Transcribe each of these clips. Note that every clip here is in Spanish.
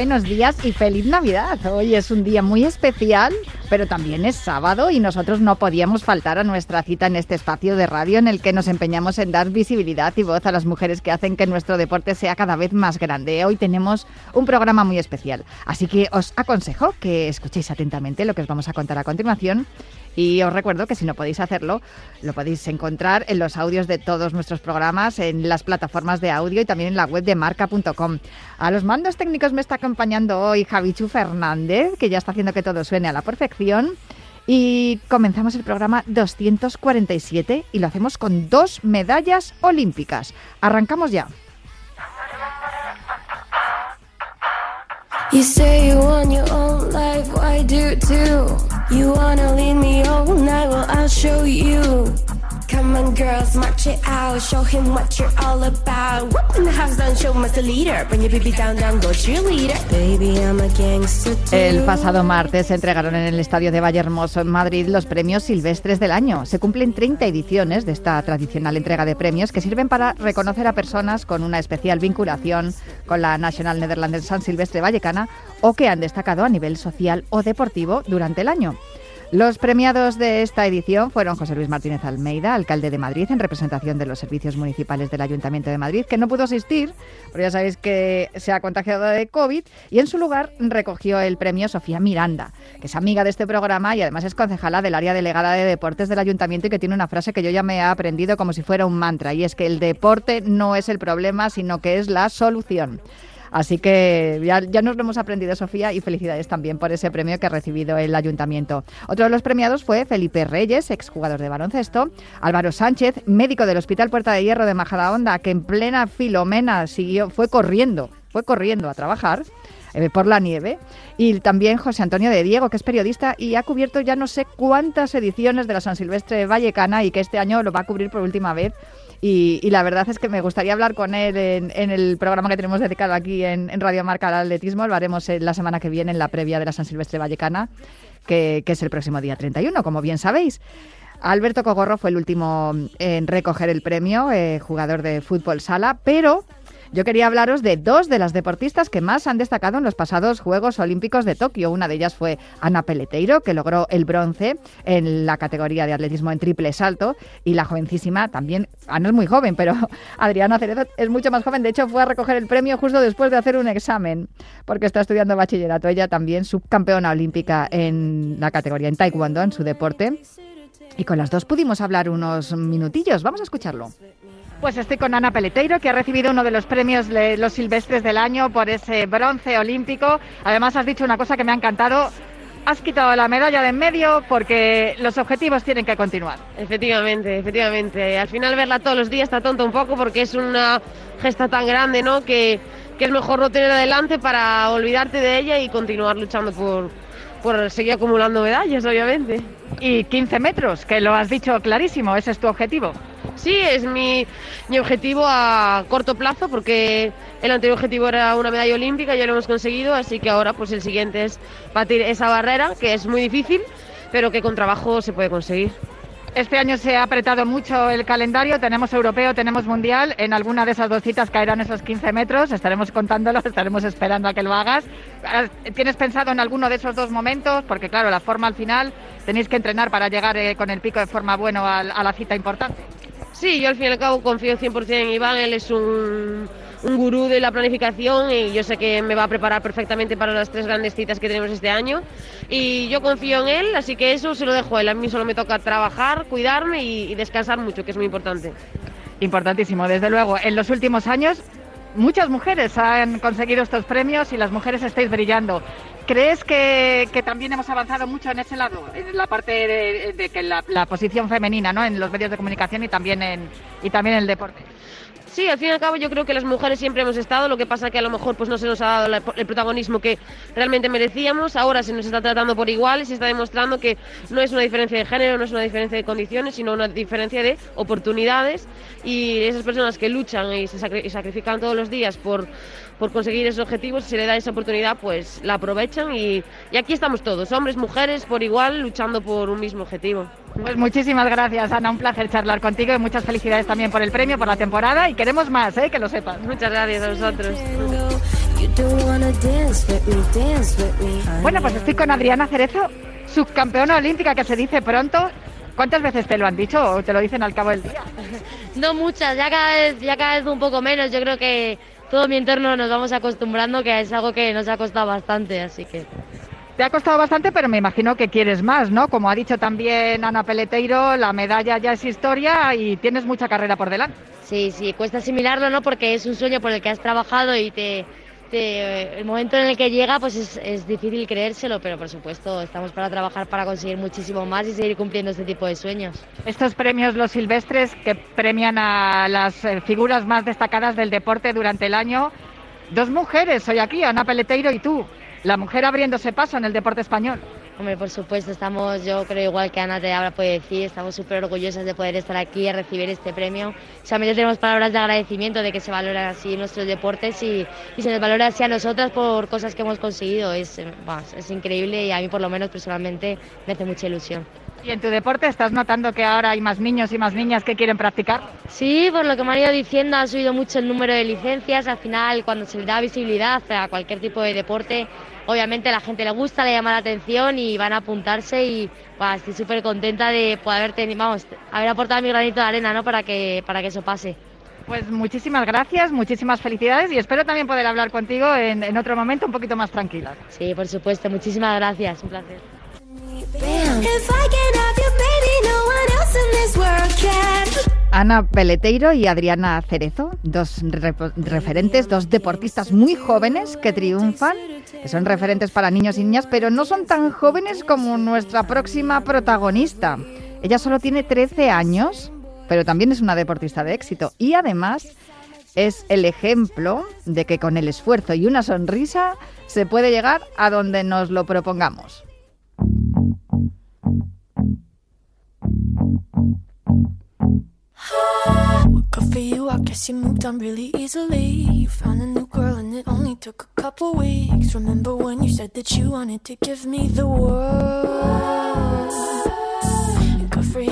Buenos días y feliz Navidad. Hoy es un día muy especial, pero también es sábado y nosotros no podíamos faltar a nuestra cita en este espacio de radio en el que nos empeñamos en dar visibilidad y voz a las mujeres que hacen que nuestro deporte sea cada vez más grande. Hoy tenemos un programa muy especial, así que os aconsejo que escuchéis atentamente lo que os vamos a contar a continuación y os recuerdo que si no podéis hacerlo, lo podéis encontrar en los audios de todos nuestros programas, en las plataformas de audio y también en la web de marca.com. A los mandos técnicos me está acompañando hoy Javichu Fernández, que ya está haciendo que todo suene a la perfección. Y comenzamos el programa 247 y lo hacemos con dos medallas olímpicas. Arrancamos ya. You wanna lead me all night, well, I'll show you. Come on, girls, march it out. Show him what you're all about. Whoop the house, show him leader. Bring your baby down, down, go cheerleader. Baby, I'm a gangster. El pasado martes se entregaron en el Estadio de Vallehermoso en Madrid los premios silvestres del año. Se cumplen 30 ediciones de esta tradicional entrega de premios que sirven para reconocer a personas con una especial vinculación con la National Netherlands San Silvestre Vallecana o que han destacado a nivel social o deportivo durante el año. Los premiados de esta edición fueron José Luis Martínez Almeida, alcalde de Madrid, en representación de los servicios municipales del Ayuntamiento de Madrid, que no pudo asistir, porque ya sabéis que se ha contagiado de COVID, y en su lugar recogió el premio Sofía Miranda, que es amiga de este programa y además es concejala del área delegada de deportes del Ayuntamiento y que tiene una frase que yo ya me he aprendido como si fuera un mantra, y es que el deporte no es el problema, sino que es la solución. Así que ya, nos lo hemos aprendido, Sofía, y felicidades también por ese premio que ha recibido el ayuntamiento. Otro de los premiados fue Felipe Reyes, exjugador de baloncesto, Álvaro Sánchez, médico del Hospital Puerta de Hierro de Majadahonda, que en plena Filomena siguió, fue corriendo, fue corriendo a trabajar eh, por la nieve. Y también José Antonio de Diego, que es periodista y ha cubierto ya no sé cuántas ediciones de la San Silvestre Vallecana y que este año lo va a cubrir por última vez y, la verdad es que me gustaría hablar con él en, el programa que tenemos dedicado aquí en, Radio Marca al atletismo. Lo haremos la semana que viene en la previa de la San Silvestre Vallecana, que, que es el próximo día 31, como bien sabéis. Alberto Cogorro fue el último en recoger el premio, eh, jugador de fútbol sala, pero yo quería hablaros de dos de las deportistas que más han destacado en los pasados Juegos Olímpicos de Tokio. Una de ellas fue Ana Peleteiro, que logró el bronce en la categoría de atletismo en triple salto, y la jovencísima también, Ana es muy joven, pero Adriana Cerezo es mucho más joven. De hecho, fue a recoger el premio justo después de hacer un examen, porque está estudiando bachillerato. Ella también subcampeona olímpica en la categoría en taekwondo, en su deporte. Y con las dos pudimos hablar unos minutillos. Vamos a escucharlo. Pues estoy con Ana Peleteiro, que ha recibido uno de los premios de los silvestres del año por ese bronce olímpico. Además, has dicho una cosa que me ha encantado. Has quitado la medalla de en medio porque los objetivos tienen que continuar. Efectivamente, efectivamente. Al final verla todos los días está tonto un poco porque es una gesta tan grande, ¿no? Que, que es mejor no tener adelante para olvidarte de ella y continuar luchando por, por seguir acumulando medallas, obviamente. Y 15 metros, que lo has dicho clarísimo, ese es tu objetivo. Sí, es mi, objetivo a corto plazo porque el anterior objetivo era una medalla olímpica, ya lo hemos conseguido, así que ahora pues el siguiente es batir esa barrera, que es muy difícil, pero que con trabajo se puede conseguir. Este año se ha apretado mucho el calendario, tenemos europeo, tenemos mundial, en alguna de esas dos citas caerán esos 15 metros, estaremos contándolo, estaremos esperando a que lo hagas. ¿Tienes pensado en alguno de esos dos momentos? Porque claro, la forma al final tenéis que entrenar para llegar eh, con el pico de forma bueno a la cita importante. Sí, yo al fin y al cabo confío 100% en Iván, él es un, un, gurú de la planificación y yo sé que me va a preparar perfectamente para las tres grandes citas que tenemos este año y yo confío en él, así que eso se lo dejo a él, a mí solo me toca trabajar, cuidarme y, y descansar mucho, que es muy importante. Importantísimo, desde luego. En los últimos años muchas mujeres han conseguido estos premios y las mujeres estáis brillando. ¿Crees que, también hemos avanzado mucho en ese lado, en la parte de, de que la, la, posición femenina, ¿no? En los medios de comunicación y también en y también en el deporte. Sí, al fin y al cabo yo creo que las mujeres siempre hemos estado, lo que pasa que a lo mejor pues no se nos ha dado el protagonismo que realmente merecíamos, ahora se nos está tratando por igual y se está demostrando que no es una diferencia de género, no es una diferencia de condiciones, sino una diferencia de oportunidades. Y esas personas que luchan y se y sacrifican todos los días por, por conseguir esos objetivos, si se le da esa oportunidad, pues la aprovechan y, y aquí estamos todos, hombres, mujeres, por igual, luchando por un mismo objetivo. Pues muchísimas gracias, Ana. Un placer charlar contigo y muchas felicidades también por el premio, por la temporada. Y queremos más, ¿eh? que lo sepas. Muchas gracias a vosotros. Bueno, pues estoy con Adriana Cerezo, subcampeona olímpica, que se dice pronto. ¿Cuántas veces te lo han dicho o te lo dicen al cabo del día? No muchas, ya cada vez, ya cada vez un poco menos. Yo creo que todo mi entorno nos vamos acostumbrando, que es algo que nos ha costado bastante, así que Te ha costado bastante, pero me imagino que quieres más, ¿no? Como ha dicho también Ana Peleteiro, la medalla ya es historia y tienes mucha carrera por delante. sí, sí, cuesta asimilarlo, ¿no? Porque es un sueño por el que has trabajado y te, te- el momento en el que llega, pues es, es difícil creérselo, pero por supuesto estamos para trabajar para conseguir muchísimo más y seguir cumpliendo este tipo de sueños. Estos premios, los silvestres, que premian a las eh, figuras más destacadas del deporte durante el año. Dos mujeres hoy aquí, Ana Peleteiro y tú. La mujer abriéndose paso en el deporte español. Hombre, por supuesto, estamos, yo creo igual que Ana te ahora puede decir, estamos súper orgullosas de poder estar aquí y recibir este premio. Solamente tenemos palabras de agradecimiento de que se valoran así nuestros deportes y, y se nos valora así a nosotras por cosas que hemos conseguido. Es, eh, es increíble y a mí por lo menos personalmente me hace mucha ilusión. ¿Y en tu deporte estás notando que ahora hay más niños y más niñas que quieren practicar? Sí, por lo que me han ido diciendo, ha subido mucho el número de licencias. Al final, cuando se le da visibilidad a cualquier tipo de deporte, obviamente a la gente le gusta, le llama la atención y van a apuntarse. Y bah, estoy súper contenta de poder haber, teni- vamos, haber aportado mi granito de arena ¿no? para, que, para que eso pase. Pues muchísimas gracias, muchísimas felicidades y espero también poder hablar contigo en, en otro momento un poquito más tranquila. Sí, por supuesto. Muchísimas gracias. Un placer. Ana Peleteiro y Adriana Cerezo, dos referentes, dos deportistas muy jóvenes que triunfan, que son referentes para niños y niñas, pero no son tan jóvenes como nuestra próxima protagonista. Ella solo tiene 13 años, pero también es una deportista de éxito y además es el ejemplo de que con el esfuerzo y una sonrisa se puede llegar a donde nos lo propongamos. Good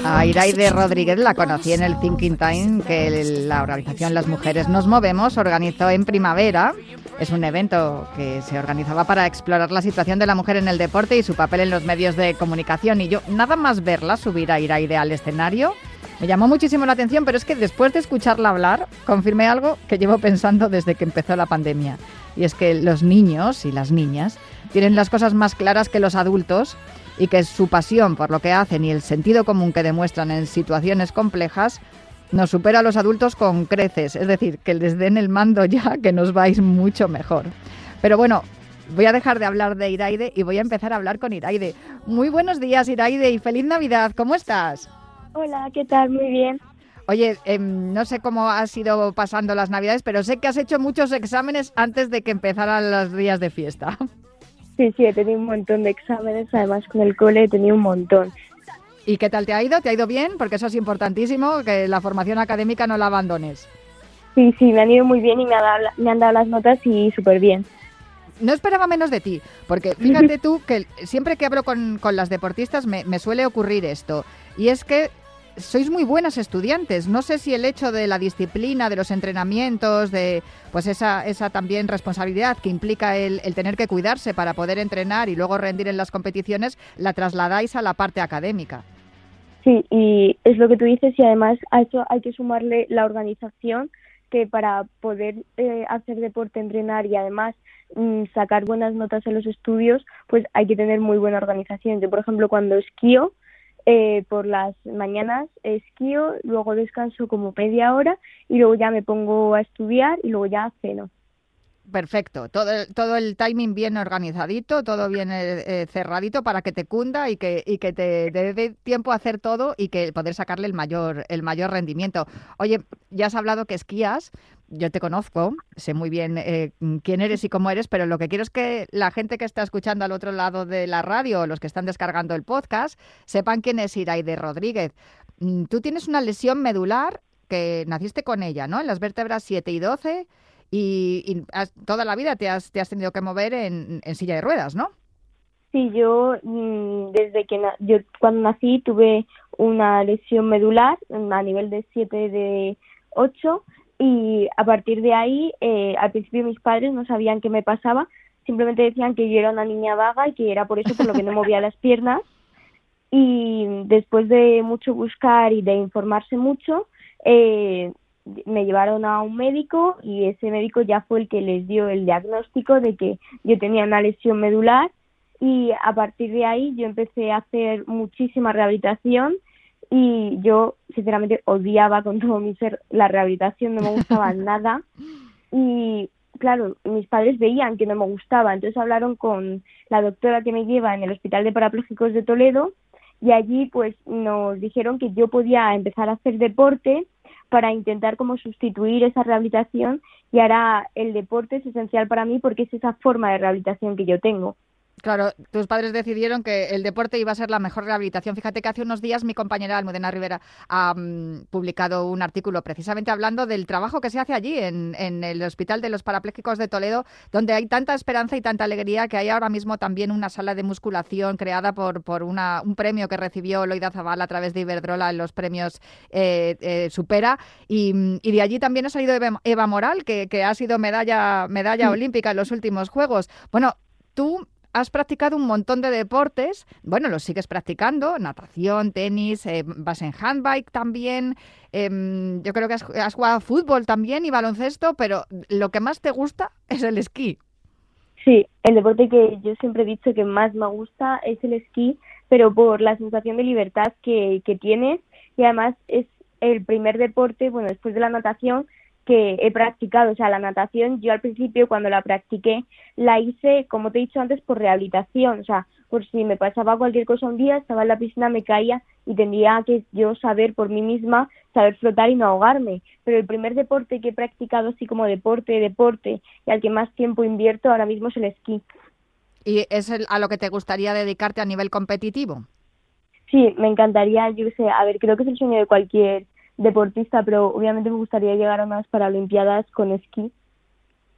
a Iraide Rodríguez la conocí en el Thinking Time que la organización Las Mujeres Nos Movemos organizó en primavera. Es un evento que se organizaba para explorar la situación de la mujer en el deporte y su papel en los medios de comunicación. Y yo, nada más verla subir a Iraide al escenario, me llamó muchísimo la atención, pero es que después de escucharla hablar, confirmé algo que llevo pensando desde que empezó la pandemia. Y es que los niños y las niñas tienen las cosas más claras que los adultos y que su pasión por lo que hacen y el sentido común que demuestran en situaciones complejas nos supera a los adultos con creces, es decir, que les den el mando ya, que nos vais mucho mejor. Pero bueno, voy a dejar de hablar de Iraide y voy a empezar a hablar con Iraide. Muy buenos días, Iraide, y feliz Navidad, ¿cómo estás? Hola, ¿qué tal? Muy bien. Oye, em, no sé cómo has ido pasando las Navidades, pero sé que has hecho muchos exámenes antes de que empezaran los días de fiesta. Sí, sí, he tenido un montón de exámenes, además con el cole he tenido un montón. ¿Y qué tal te ha ido? ¿Te ha ido bien? Porque eso es importantísimo, que la formación académica no la abandones. Sí, sí, me han ido muy bien y me, dado han dado las notas y súper bien. No esperaba menos de ti, porque fíjate tú que siempre que hablo con, con las deportistas me, me suele ocurrir esto, y es que sois muy buenas estudiantes. No sé si el hecho de la disciplina, de los entrenamientos, de pues esa, esa también responsabilidad que implica el, el tener que cuidarse para poder entrenar y luego rendir en las competiciones, la trasladáis a la parte académica. Sí, y es lo que tú dices y además a eso hay que sumarle la organización que para poder eh, hacer deporte, entrenar y además mm, sacar buenas notas en los estudios, pues hay que tener muy buena organización. Yo, por ejemplo, cuando esquío, eh, por las mañanas esquío, luego descanso como media hora y luego ya me pongo a estudiar y luego ya ceno. perfecto. Todo el, todo el timing bien organizadito, todo bien eh, eh, cerradito para que te cunda y que, y que te, dé tiempo a hacer todo y que poder sacarle el mayor, el mayor rendimiento. Oye, ya has hablado que esquías. Yo te conozco, sé muy bien eh, quién eres y cómo eres, pero lo que quiero es que la gente que está escuchando al otro lado de la radio, los que están descargando el podcast, sepan quién es Iraide Rodríguez. Mm, tú tienes una lesión medular que naciste con ella, ¿no? En las vértebras 7 y 12 y, toda la vida te has, te has tenido que mover en, silla de ruedas, ¿no? Sí, yo mm, desde que yo cuando nací tuve una lesión medular a nivel de 7 de 8 y a partir de ahí eh, al principio mis padres no sabían qué me pasaba, simplemente decían que yo era una niña vaga y que era por eso por lo que no movía las piernas. Y después de mucho buscar y de informarse mucho eh, me llevaron a un médico y ese médico ya fue el que les dio el diagnóstico de que yo tenía una lesión medular. Y a partir de ahí yo empecé a hacer muchísima rehabilitación y yo sinceramente odiaba con todo mi ser la rehabilitación, no me gustaba nada y claro, mis padres veían que no me gustaba, entonces hablaron con la doctora que me lleva en el Hospital de Parapléjicos de Toledo y allí pues nos dijeron que yo podía empezar a hacer deporte para intentar como sustituir esa rehabilitación y ahora el deporte es esencial para mí porque es esa forma de rehabilitación que yo tengo. Claro, tus padres decidieron que el deporte iba a ser la mejor rehabilitación. Fíjate que hace unos días mi compañera Almudena Rivera ha mm, publicado un artículo precisamente hablando del trabajo que se hace allí en, el Hospital de los Parapléjicos de Toledo, donde hay tanta esperanza y tanta alegría que hay ahora mismo también una sala de musculación creada por, por una, un premio que recibió Loida Zavala a través de Iberdrola en los premios eh, eh, Supera. Y, de allí también ha salido Eva, Moral, que, ha sido medalla, medalla olímpica en los últimos Juegos. Bueno, tú has practicado un montón de deportes, bueno, los sigues practicando, natación, tenis, eh, vas en handbike también, em, yo creo que has, jugado fútbol también y baloncesto, pero lo que más te gusta es el esquí. Sí, el deporte que yo siempre he dicho que más me gusta es el esquí, pero por la sensación de libertad que, que tienes. Y además es el primer deporte, bueno, después de la natación, que he practicado. O sea, la natación, yo al principio cuando la practiqué, la hice, como te he dicho antes, por rehabilitación. O sea, por si me pasaba cualquier cosa un día, estaba en la piscina, me caía y tendría que yo saber por mí misma, saber flotar y no ahogarme. Pero el primer deporte que he practicado así como deporte, deporte, y al que más tiempo invierto ahora mismo es el esquí. ¿Y es a lo que te gustaría dedicarte a nivel competitivo? Sí, me encantaría, yo sé, a ver, creo que es el sueño de cualquier deportista, pero obviamente me gustaría llegar a unas Paralimpiadas con esquí.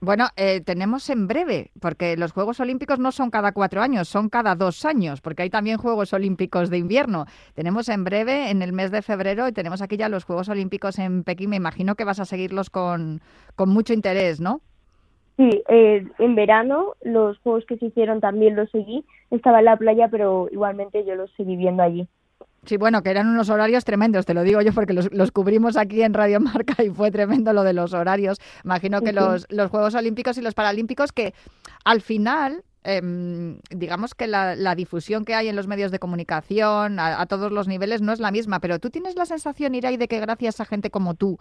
Bueno, eh, tenemos en breve, porque los Juegos Olímpicos no son cada cuatro años, son cada dos años, porque hay también Juegos Olímpicos de invierno. Tenemos en breve, en el mes de febrero, y tenemos aquí ya los Juegos Olímpicos en Pekín. Me imagino que vas a seguirlos con, con mucho interés, ¿no? Sí, eh, en verano los Juegos que se hicieron también los seguí. Estaba en la playa, pero igualmente yo los seguí viendo allí. Sí, bueno, que eran unos horarios tremendos, te lo digo yo porque los, cubrimos aquí en Radio Marca y fue tremendo lo de los horarios. Imagino que los, los Juegos Olímpicos y los Paralímpicos que al final em, digamos que la, difusión que hay en los medios de comunicación a, a, todos los niveles no es la misma, pero tú tienes la sensación, Irai, de que gracias a gente como tú,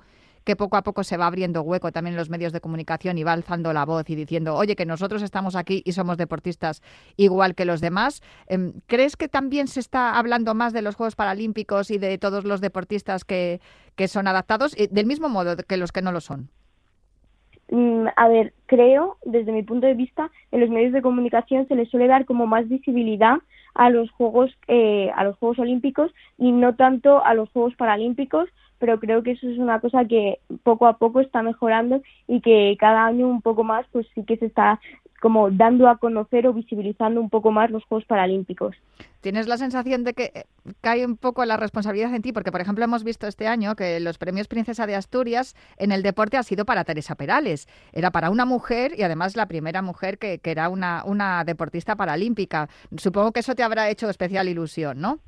que poco a poco se va abriendo hueco también en los medios de comunicación y va alzando la voz y diciendo, oye, que nosotros estamos aquí y somos deportistas igual que los demás. Em, ¿Crees que también se está hablando más de los Juegos Paralímpicos y de todos los deportistas que, que son adaptados, del mismo modo que los que no lo son? Mm, a ver, creo, desde mi punto de vista, en los medios de comunicación se les suele dar como más visibilidad a los Juegos, eh, a los Juegos Olímpicos y no tanto a los Juegos Paralímpicos, pero creo que eso es una cosa que poco a poco está mejorando y que cada año un poco más pues sí que se está como dando a conocer o visibilizando un poco más los Juegos Paralímpicos. ¿Tienes la sensación de que eh, cae un poco la responsabilidad en ti? Porque, por ejemplo, hemos visto este año que los premios Princesa de Asturias en el deporte ha sido para Teresa Perales. Era para una mujer y además la primera mujer que, que era una, una deportista paralímpica. Supongo que eso te habrá hecho especial ilusión, ¿no?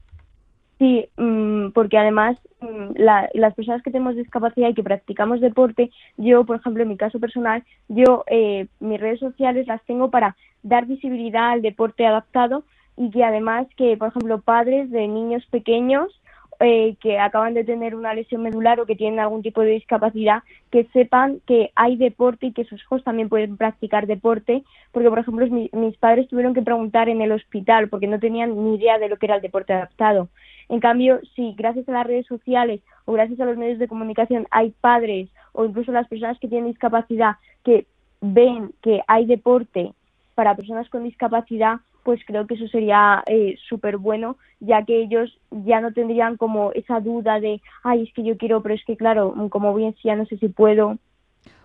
Sí, mm, porque además mm, las personas que tenemos discapacidad y que practicamos deporte, yo, por ejemplo, en mi caso personal, yo eh, mis redes sociales las tengo para dar visibilidad al deporte adaptado y que además que, por ejemplo, padres de niños pequeños eh, que acaban de tener una lesión medular o que tienen algún tipo de discapacidad, que sepan que hay deporte y que sus hijos también pueden practicar deporte, porque por ejemplo mi- mis padres tuvieron que preguntar en el hospital porque no tenían ni idea de lo que era el deporte adaptado. En cambio, si gracias a las redes sociales o gracias a los medios de comunicación hay padres o incluso las personas que tienen discapacidad que ven que hay deporte para personas con discapacidad, pues creo que eso sería eh, súper bueno, ya que ellos ya no tendrían como esa duda de, ay, es que yo quiero, pero es que claro, como bien ya no sé si puedo.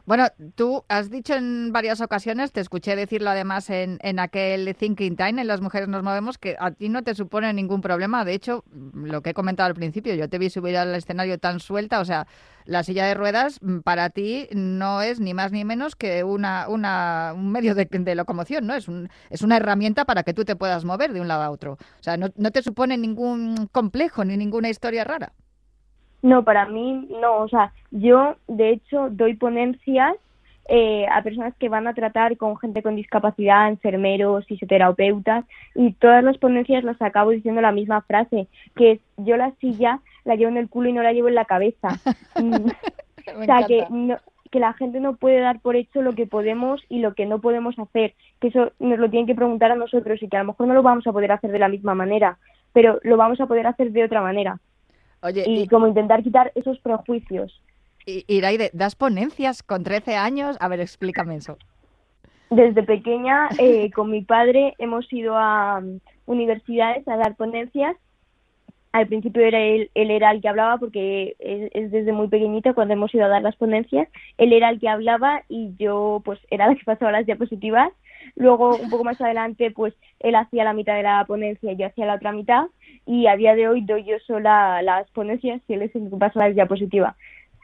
Bueno, tú has dicho en varias ocasiones, te escuché decirlo además en, en aquel Thinking Time, en Las Mujeres Nos Movemos, que a ti no te supone ningún problema. De hecho, lo que he comentado al principio, yo te vi subir al escenario tan suelta, o sea, la silla de ruedas mm, para ti no es ni más ni menos que una, una, un medio de, locomoción, ¿no? Es, un, es una herramienta para que tú te puedas mover de un lado a otro. O sea, no te supone ningún complejo ni ninguna historia rara. No, para mí no, o sea, yo de hecho doy ponencias eh, a personas que van a tratar con gente con discapacidad, enfermeros, fisioterapeutas, y todas las ponencias las acabo diciendo la misma frase, que es yo la silla la llevo en el culo y no la llevo en la cabeza. Mm, o sea, que, no, que la gente no puede dar por hecho lo que podemos y lo que no podemos hacer, que eso nos lo tienen que preguntar a nosotros y que a lo mejor no lo vamos a poder hacer de la misma manera, pero lo vamos a poder hacer de otra manera. Oye, Y y, como intentar quitar esos prejuicios. y- Iraide, ¿das ponencias con 13 años? A ver, explícame eso. Desde pequeña, eh, con mi padre, hemos ido a mm, universidades a dar ponencias. Al principio era él, él era el que hablaba porque es, es desde muy pequeñita cuando hemos ido a dar las ponencias. Él era el que hablaba y yo pues era la que pasaba las diapositivas. Luego, un poco más adelante, pues él hacía la mitad de la ponencia y yo hacía la otra mitad. Y a día de hoy doy yo sola las ponencias y él es el que pasa las diapositivas.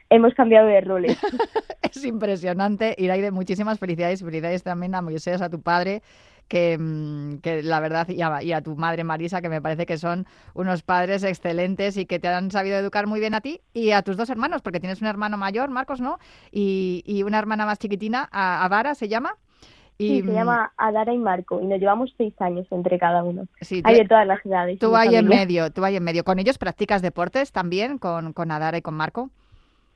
Hemos cambiado de roles. Es impresionante. Iraide, muchísimas felicidades. Felicidades también a Moisés, a tu padre, que, mm, la verdad, y a, tu madre Marisa, que me parece que son unos padres excelentes y que te han sabido educar muy bien a ti y a tus dos hermanos, porque tienes un hermano mayor, Marcos, ¿no? Y, y una hermana más chiquitina, a- Adara se llama. Y, Sí, se mm, llama Adara y Marco y nos llevamos seis años entre cada uno. sí, tú, Hay de todas las edades. tú ahí en medio, tú ahí en medio. ¿Con ellos practicas deportes también, con, con Adara y con Marco?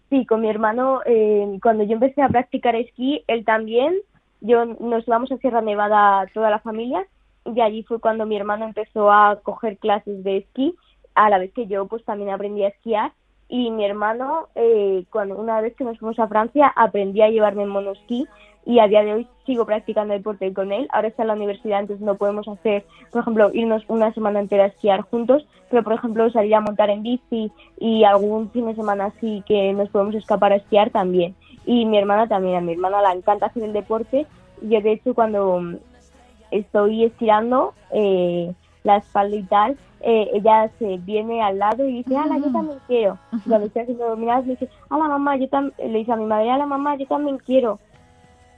Sí, con mi hermano, eh, cuando yo empecé a practicar esquí, él también, yo nos vamos a Sierra Nevada toda la familia y allí fue cuando mi hermano empezó a coger clases de esquí, a la vez que yo pues también aprendí a esquiar y mi hermano, eh, cuando una vez que nos fuimos a Francia, aprendí a llevarme en monosquí y a día de hoy sigo practicando deporte con él. Ahora está en la universidad, entonces no podemos hacer, por ejemplo, irnos una semana entera a esquiar juntos, pero por ejemplo salir a montar en bici y algún fin de semana así que nos podemos escapar a esquiar también. Y mi hermana también, a mi hermana le encanta hacer el deporte. Yo de hecho cuando mm, estoy estirando eh, la espalda y tal, eh, ella se viene al lado y dice, ala, yo también quiero. Y cuando estoy haciendo dominadas me dice, ala mamá, yo también, le dice a mi madre, ala mamá, yo también quiero.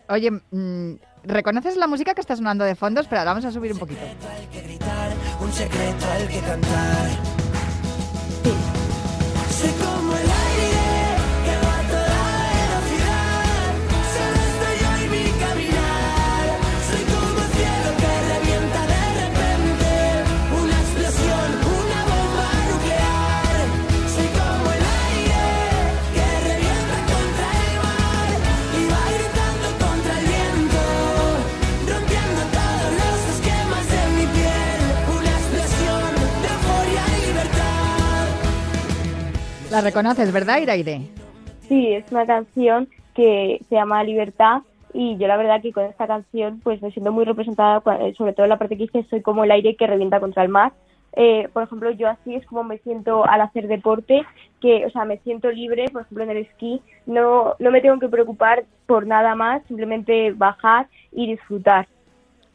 Oye, mm, ¿reconoces la música que está sonando de fondo? Espera, la vamos a subir un poquito. que gritar, un secreto al que cantar. Soy La reconoces, ¿verdad, Iraide? Sí, es una canción que se llama Libertad y yo la verdad que con esta canción pues me siento muy representada, eh, sobre todo en la parte que dice soy como el aire que revienta contra el mar. Eh, por ejemplo, yo así es como me siento al hacer deporte, que, o sea, me siento libre, por ejemplo, en el esquí, no, no me tengo que preocupar por nada más, simplemente bajar y disfrutar.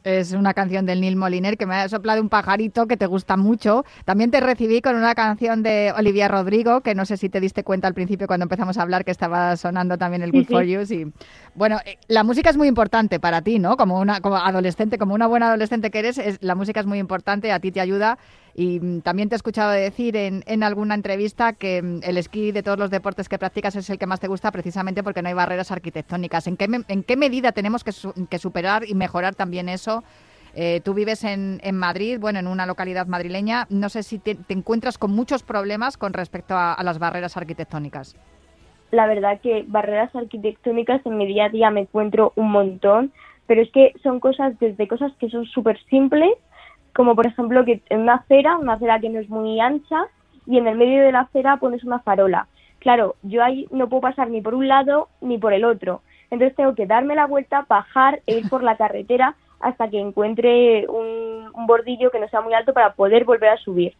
Es una canción del Neil Moliner que me ha soplado un pajarito que te gusta mucho. También te recibí con una canción de Olivia Rodrigo, que no sé si te diste cuenta al principio cuando empezamos a hablar que estaba sonando también el Good sí. for You. Sí. Bueno, eh, la música es muy importante para ti, ¿no? Como una como adolescente, como una buena adolescente que eres, es- la música es muy importante, a ti te ayuda. Y mm, también te he escuchado decir en, en alguna entrevista que mm, el esquí de todos los deportes que practicas es el que más te gusta precisamente porque no hay barreras arquitectónicas. ¿En qué, en qué medida tenemos que, su- que superar y mejorar también eso Eh, tú vives en, en Madrid, bueno, en una localidad madrileña. No sé si te, te encuentras con muchos problemas con respecto a, a las barreras arquitectónicas. la verdad que barreras arquitectónicas en mi día a día me encuentro un montón, pero es que son cosas, desde cosas que son súper simples, como por ejemplo que en una acera, una acera que no es muy ancha, y en el medio de la acera pones una farola. Claro, yo ahí no puedo pasar ni por un lado ni por el otro. Entonces tengo que darme la vuelta, bajar e ir por la carretera hasta que encuentre un, un bordillo que no sea muy alto para poder volver a subir.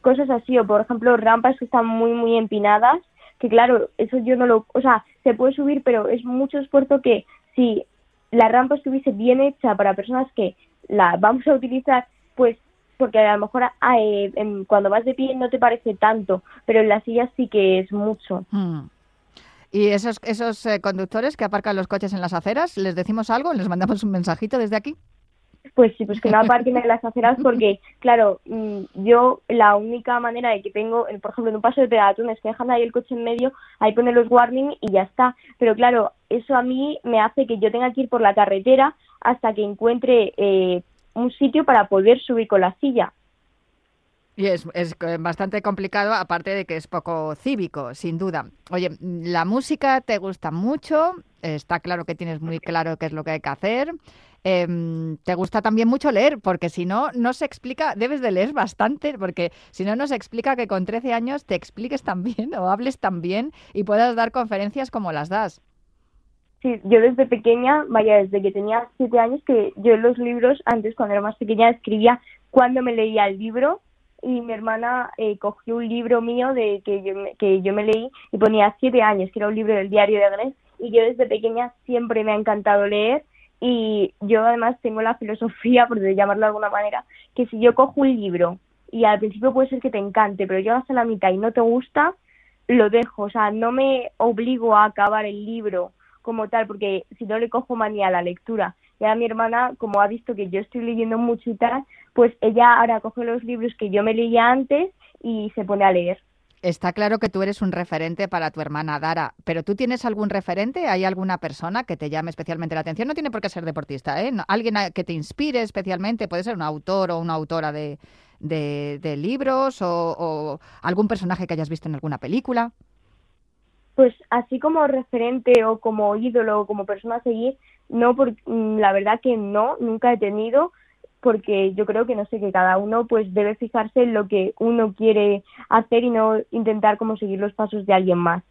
Cosas así, o por ejemplo rampas que están muy, muy empinadas, que claro, eso yo no lo, o sea, se puede subir, pero es mucho esfuerzo que si la rampa estuviese bien hecha para personas que la vamos a utilizar, pues porque a lo mejor ah, eh, en- cuando vas de pie no te parece tanto, pero en la silla sí que es mucho. Hmm. Y esos, esos eh, conductores que aparcan los coches en las aceras, ¿les decimos algo? ¿Les mandamos un mensajito desde aquí? Pues sí, pues que no aparquen en las aceras porque, claro, mm, yo la única manera de que tengo, eh, por ejemplo, en un paso de peatones que dejan ahí el coche en medio, ahí pone los warning y ya está. Pero claro, eso a mí me hace que yo tenga que ir por la carretera hasta que encuentre eh, un sitio para poder subir con la silla. Y es, es eh, bastante complicado, aparte de que es poco cívico, sin duda. Oye, la música te gusta mucho, está claro que tienes muy claro qué es lo que hay que hacer. Em, te gusta también mucho leer, porque si no, no se explica, debes de leer bastante, porque si no, no se explica que con 13 años te expliques tan bien o hables tan bien y puedas dar conferencias como las das. Sí, yo desde pequeña, vaya, desde que tenía siete años, que yo los libros, antes cuando era más pequeña, escribía cuando me leía el libro y mi hermana eh, cogió un libro mío de que yo, que yo me leí y ponía siete años, que era un libro del diario de Agnes, y yo desde pequeña siempre me ha encantado leer y yo además tengo la filosofía, por llamarlo de alguna manera, que si yo cojo un libro y al principio puede ser que te encante, pero llegas a la mitad y no te gusta, lo dejo, o sea, no me obligo a acabar el libro como tal, porque si no le cojo manía a la lectura. Y ahora mi hermana, como ha visto que yo estoy leyendo mucho y tal, pues ella ahora coge los libros que yo me leía antes y se pone a leer. Está claro que tú eres un referente para tu hermana Dara, pero ¿tú tienes algún referente? ¿Hay alguna persona que te llame especialmente la atención? No tiene por qué ser deportista, ¿eh? Alguien que te inspire especialmente, puede ser un autor o una autora de, de- libros o algún personaje que hayas visto en alguna película. Pues así como referente o como ídolo o como persona a seguir, no, por, mm, la verdad que no, nunca he tenido, porque yo creo que no sé, que cada uno pues debe fijarse en lo que uno quiere hacer y no intentar como seguir los pasos de alguien más.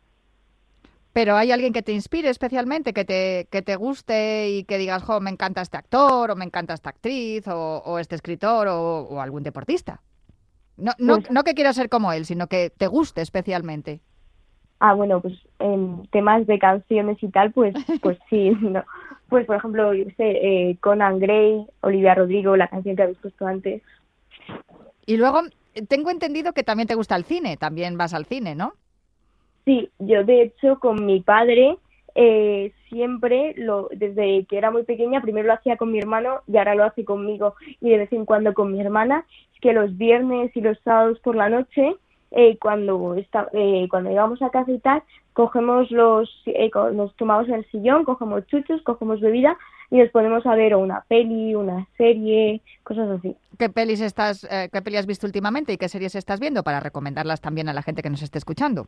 Pero hay alguien que te inspire especialmente, que te, que te guste y que digas, jo, me encanta este actor o me encanta esta actriz o, o este escritor o, o algún deportista. No, no, Pues- no que quieras ser como él, sino que te guste especialmente. Ah, bueno, pues en temas de canciones y tal, pues, pues sí, no. Pues por ejemplo, yo qué sé, eh, Conan Gray, Olivia Rodrigo, la canción que habéis puesto antes. Y luego tengo entendido que también te gusta el cine, también vas al cine, ¿no? Sí, yo de hecho con mi padre eh, siempre, lo, desde que era muy pequeña, primero lo hacía con mi hermano y ahora lo hace conmigo y de vez en cuando con mi hermana, es que los viernes y los sábados por la noche, eh, cuando, está, eh, cuando llegamos a casa y tal, cogemos los, eh, nos tomamos en el sillón, cogemos chuchos, cogemos bebida y nos ponemos a ver una peli, una serie, cosas así. ¿Qué pelis estás, eh, qué peli has visto últimamente y qué series estás viendo para recomendarlas también a la gente que nos esté escuchando?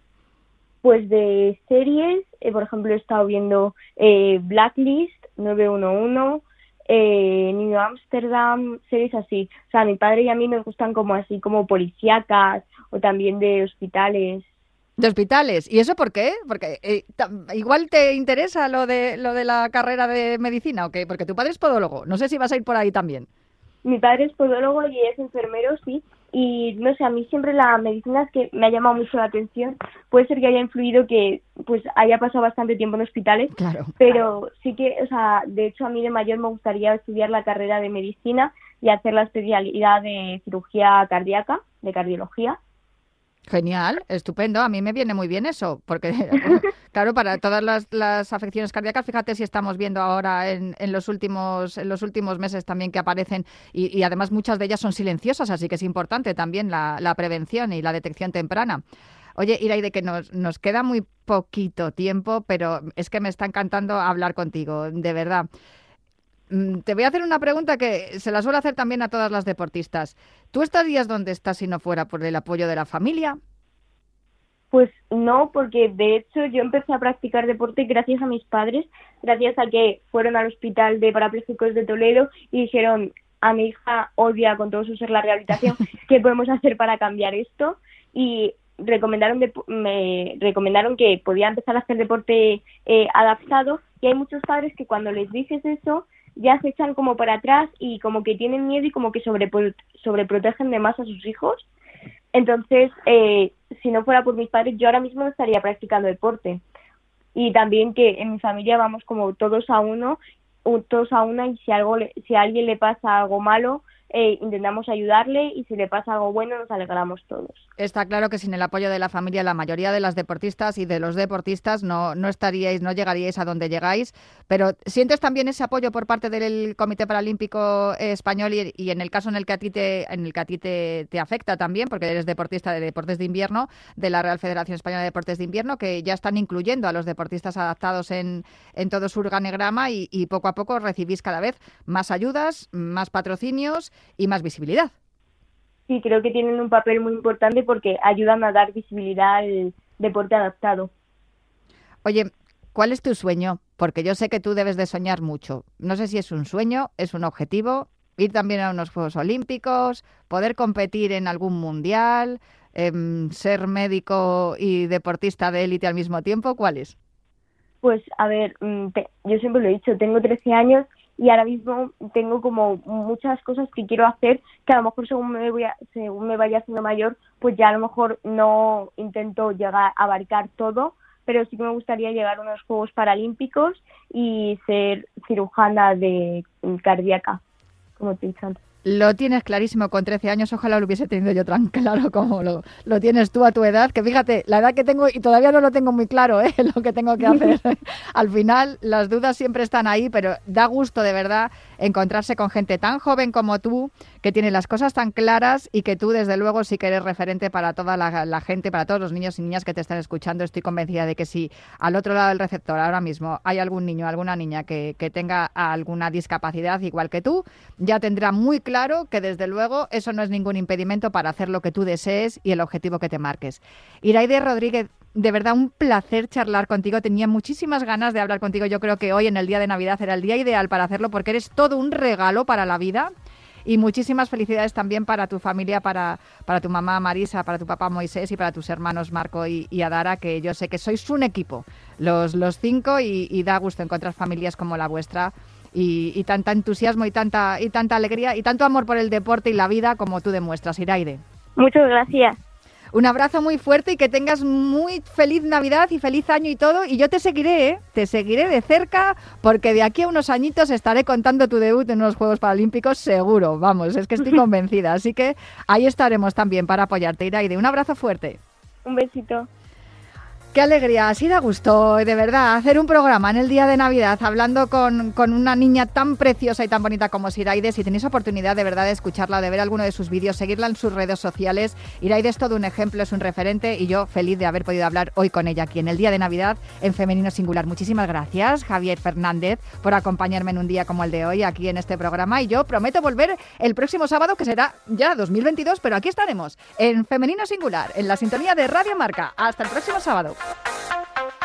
Pues de series, eh, por ejemplo, he estado viendo eh, Blacklist, 911, eh, New Amsterdam, series así. O sea, a mi padre y a mí nos gustan como así, como policíacas o también de hospitales. De hospitales. ¿Y eso por qué? Porque eh, igual te interesa lo de lo de la carrera de medicina, ¿o qué? Porque tu padre es podólogo. No sé si vas a ir por ahí también. Mi padre es podólogo y es enfermero, sí. Y no sé, a mí siempre la medicina es que me ha llamado mucho la atención. Puede ser que haya influido que pues haya pasado bastante tiempo en hospitales, Claro. pero sí que, o sea, de hecho a mí de mayor me gustaría estudiar la carrera de medicina y hacer la especialidad de cirugía cardíaca, de cardiología. Genial, estupendo. A mí me viene muy bien eso, porque, claro, para todas las, las afecciones cardíacas, fíjate si estamos viendo ahora en, en los últimos en los últimos meses también que aparecen y, y además muchas de ellas son silenciosas, así que es importante también la, la prevención y la detección temprana. Oye, Iraide, que nos, nos queda muy poquito tiempo, pero es que me está encantando hablar contigo, de verdad. Mm, te voy a hacer una pregunta que se la suelo hacer también a todas las deportistas. ¿Tú estarías donde estás si no fuera por el apoyo de la familia? Pues no, porque de hecho yo empecé a practicar deporte gracias a mis padres, gracias a que fueron al hospital de parapléjicos de Toledo y dijeron a mi hija odia con todo su ser la rehabilitación, ¿qué podemos hacer para cambiar esto? Y recomendaron de- me recomendaron que podía empezar a hacer deporte eh, adaptado y hay muchos padres que cuando les dices eso ya se echan como para atrás y como que tienen miedo y como que sobrepro- sobreprotegen de más a sus hijos. Entonces, eh, si no fuera por mis padres, yo ahora mismo no estaría practicando deporte. Y también que en mi familia vamos como todos a uno, todos a una, y si algo, si a alguien le pasa algo malo, eh, intentamos ayudarle, y si le pasa algo bueno, nos alegramos todos. Está claro que sin el apoyo de la familia, la mayoría de las deportistas y de los deportistas no, no estaríais, no llegaríais a donde llegáis. Pero ¿sientes también ese apoyo por parte del Comité Paralímpico Español y, en el caso en el que a ti te, en el que a ti te, afecta también, porque eres deportista de deportes de invierno de la Real Federación Española de Deportes de Invierno, que ya están incluyendo a los deportistas adaptados en, en todo su organigrama y poco a poco recibís cada vez más ayudas, más patrocinios y más visibilidad. Sí, creo que tienen un papel muy importante porque ayudan a dar visibilidad al deporte adaptado. Oye, ¿cuál es tu sueño? Porque yo sé que tú debes de soñar mucho. No sé si es un sueño, es un objetivo, ir también a unos Juegos Olímpicos, poder competir en algún mundial, em, ser médico y deportista de élite al mismo tiempo. ¿Cuál es? Pues, a ver, mm, te- yo siempre lo he dicho, tengo 13 años y ahora mismo tengo como muchas cosas que quiero hacer que a lo mejor según me, voy a- según me vaya haciendo mayor, pues ya a lo mejor no intento llegar a abarcar todo, pero sí que me gustaría llegar a unos Juegos Paralímpicos y ser cirujana de cardíaca, como te he dicho antes. Lo tienes clarísimo con 13 años, ojalá lo hubiese tenido yo tan claro como lo, lo tienes tú a tu edad, que fíjate, la edad que tengo y todavía no lo tengo muy claro, ¿eh? lo que tengo que hacer. Al final las dudas siempre están ahí, pero da gusto de verdad encontrarse con gente tan joven como tú, que tiene las cosas tan claras y que tú desde luego sí que eres referente para toda la, gente, para todos los niños y niñas que te están escuchando. Estoy convencida de que si al otro lado del receptor ahora mismo hay algún niño, alguna niña que, que tenga alguna discapacidad igual que tú, ya tendrá muy claro que desde luego eso no es ningún impedimento para hacer lo que tú desees y el objetivo que te marques. Iraide Rodríguez, de verdad un placer charlar contigo. Tenía muchísimas ganas de hablar contigo. Yo creo que hoy en el día de Navidad era el día ideal para hacerlo porque eres todo un regalo para la vida. Y muchísimas felicidades también para tu familia, para, para tu mamá Marisa, para tu papá Moisés y para tus hermanos Marco y, Adara, que yo sé que sois un equipo, los, los cinco, y, y da gusto encontrar familias como la vuestra y, y tanta entusiasmo y tanta, y tanta alegría y tanto amor por el deporte y la vida como tú demuestras, Iraide. Muchas gracias. Un abrazo muy fuerte y que tengas muy feliz Navidad y feliz año y todo. Y yo te seguiré, ¿eh? te seguiré de cerca porque de aquí a unos añitos estaré contando tu debut en unos Juegos Paralímpicos seguro. Vamos, es que estoy convencida. Así que ahí estaremos también para apoyarte, Iraide. Un abrazo fuerte. Un besito. Qué alegría, así da gusto, de verdad, hacer un programa en el día de Navidad hablando con, con una niña tan preciosa y tan bonita como es Iraide. Si tenéis oportunidad de verdad de escucharla, de ver alguno de sus vídeos, seguirla en sus redes sociales, Iraide es todo un ejemplo, es un referente y yo feliz de haber podido hablar hoy con ella aquí en el día de Navidad en Femenino Singular. Muchísimas gracias, Javier Fernández, por acompañarme en un día como el de hoy aquí en este programa y yo prometo volver el próximo sábado, que será ya 2022, pero aquí estaremos en Femenino Singular, en la sintonía de Radio Marca. Hasta el próximo sábado. Thank you.